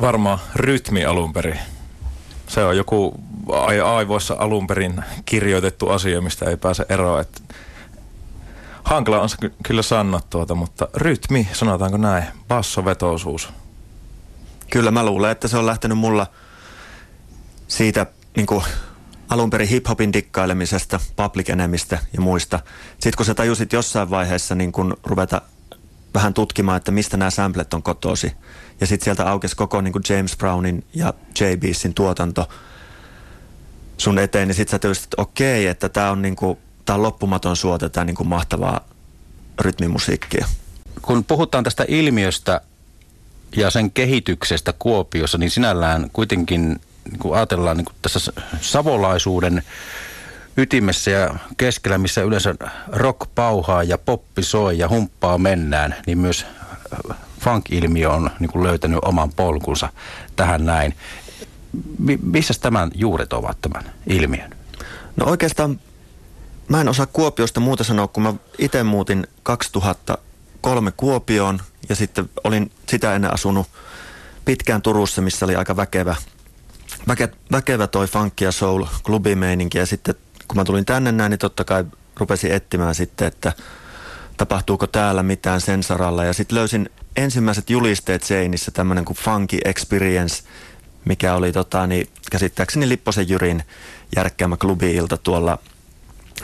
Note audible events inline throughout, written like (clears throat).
Varmaan rytmi alun perin. Se on joku aivoissa alun perin kirjoitettu asia, mistä ei pääse eroon. Että hankala on se kyllä sanoa tuota, mutta rytmi, sanotaanko näin, bassovetoisuus. Kyllä mä luulen, että se on lähtenyt mulla siitä niin kuin alun perin hiphopin dikkailemisesta, public enemistä ja muista. Sitten kun sä tajusit jossain vaiheessa niin kun ruveta vähän tutkimaan, että mistä nämä samplet on kotosi. Ja sitten sieltä aukesi koko niin kuin James Brownin ja J.B.sin tuotanto sun eteen, niin sitten sä tajusit, että okei, että tämä on, niin kuin, tää on loppumaton suote, tämä niin kuin mahtavaa rytmimusiikkia. Kun puhutaan tästä ilmiöstä ja sen kehityksestä Kuopiossa, niin sinällään kuitenkin niin kuin ajatellaan niin kuin tässä savolaisuuden ytimessä ja keskellä, missä yleensä rock pauhaa ja poppi soi ja humppaa mennään, niin myös funk-ilmiö on niin kuin löytänyt oman polkunsa tähän näin. Mi- missä tämän juuret ovat tämän ilmiön? No oikeastaan mä en osaa Kuopiosta muuta sanoa, kun mä itse muutin 2003 Kuopioon ja sitten olin sitä ennen asunut pitkään Turussa, missä oli aika väkevä, väke, väkevä toi funk ja soul klubimeininki ja sitten kun mä tulin tänne näin, niin totta kai rupesin etsimään sitten, että tapahtuuko täällä mitään sen saralla. Ja sitten löysin ensimmäiset julisteet seinissä, tämmöinen kuin Funky Experience, mikä oli tota, niin, käsittääkseni Lipposen Jyrin järkkäämä klubi-ilta tuolla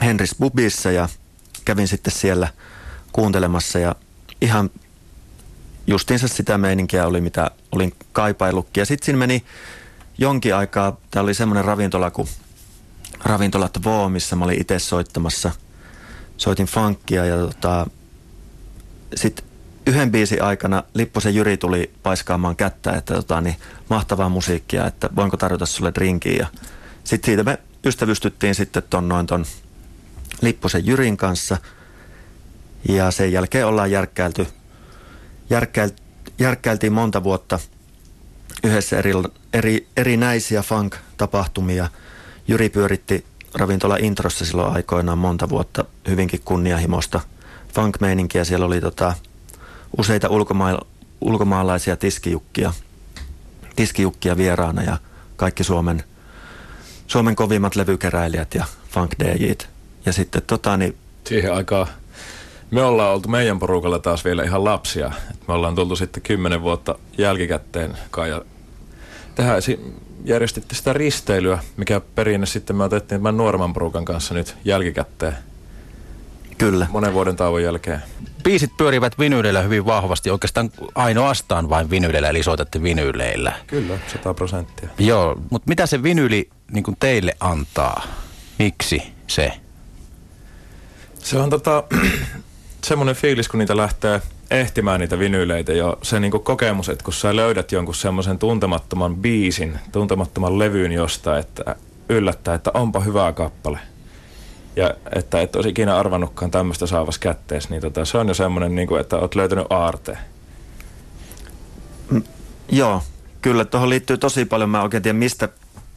Henris Bubissa ja kävin sitten siellä kuuntelemassa ja ihan justiinsa sitä meininkiä oli, mitä olin kaipaillutkin. Ja sitten siinä meni jonkin aikaa, tämä oli semmoinen ravintola kuin ravintolat Voo, missä mä olin itse soittamassa. Soitin funkia ja tota, sitten yhden biisin aikana Lipposen Jyri tuli paiskaamaan kättä, että tota, niin, mahtavaa musiikkia, että voinko tarjota sulle drinkiä. Sitten siitä me ystävystyttiin sitten ton noin ton Lipposen Jyrin kanssa. Ja sen jälkeen ollaan järkkäilty, järkkäil, järkkäiltiin monta vuotta yhdessä eri, eri, erinäisiä funk-tapahtumia – Jyri pyöritti ravintola Introssa silloin aikoinaan monta vuotta hyvinkin kunnianhimosta funk-meininkiä. Siellä oli tota, useita ulkoma- ulkomaalaisia tiskijukkia, tiskijukkia vieraana ja kaikki Suomen, Suomen kovimmat levykeräilijät ja funk DJt. Ja sitten tota, niin, Siihen aikaan me ollaan oltu meidän porukalla taas vielä ihan lapsia. Me ollaan tultu sitten kymmenen vuotta jälkikäteen kai ja tähän järjestitte sitä risteilyä, mikä perinne sitten me otettiin tämän nuoremman porukan kanssa nyt jälkikäteen. Kyllä. Monen vuoden tauon jälkeen. Biisit pyörivät vinyyleillä hyvin vahvasti, oikeastaan ainoastaan vain vinyyleillä, eli soitatte vinyyleillä. Kyllä, 100 prosenttia. Joo, mutta mitä se vinyyli niin teille antaa? Miksi se? Se on tota, (clears throat) semmoinen fiilis, kun niitä lähtee ehtimään niitä vinyyleitä jo se niinku kokemus, että kun sä löydät jonkun semmoisen tuntemattoman biisin, tuntemattoman levyyn jostain, että yllättää, että onpa hyvä kappale. Ja että et olisi ikinä arvannutkaan tämmöistä saavassa kätteessä, niin tota, se on jo semmoinen, niin kuin, että oot löytänyt aarteen. Mm, joo, kyllä tuohon liittyy tosi paljon. Mä oikein tiedä, mistä,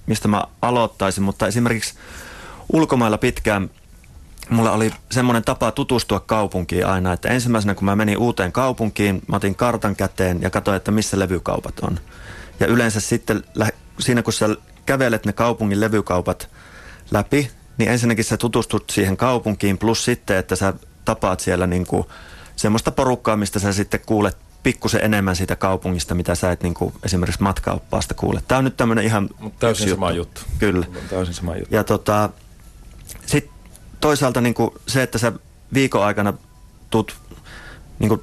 mistä mä aloittaisin, mutta esimerkiksi ulkomailla pitkään – mulla oli semmoinen tapa tutustua kaupunkiin aina, että ensimmäisenä kun mä menin uuteen kaupunkiin, mä otin kartan käteen ja katsoin, että missä levykaupat on. Ja yleensä sitten siinä kun sä kävelet ne kaupungin levykaupat läpi, niin ensinnäkin sä tutustut siihen kaupunkiin, plus sitten, että sä tapaat siellä niin kuin semmoista porukkaa, mistä sä sitten kuulet pikkusen enemmän siitä kaupungista, mitä sä et niin kuin esimerkiksi matkaoppaasta kuule. Tämä on nyt tämmöinen ihan... Mutta täysin sama juttu. Kyllä. Täysin sama juttu. Ja tota, sitten toisaalta niin kuin se, että sä viikon aikana tuut, niin kuin,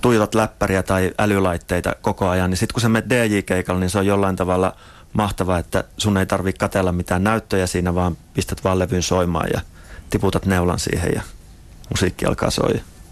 tuijotat läppäriä tai älylaitteita koko ajan, niin sitten kun sä menet DJ-keikalle, niin se on jollain tavalla mahtavaa, että sun ei tarvitse katella mitään näyttöjä siinä, vaan pistät vaan levyn soimaan ja tiputat neulan siihen ja musiikki alkaa soida.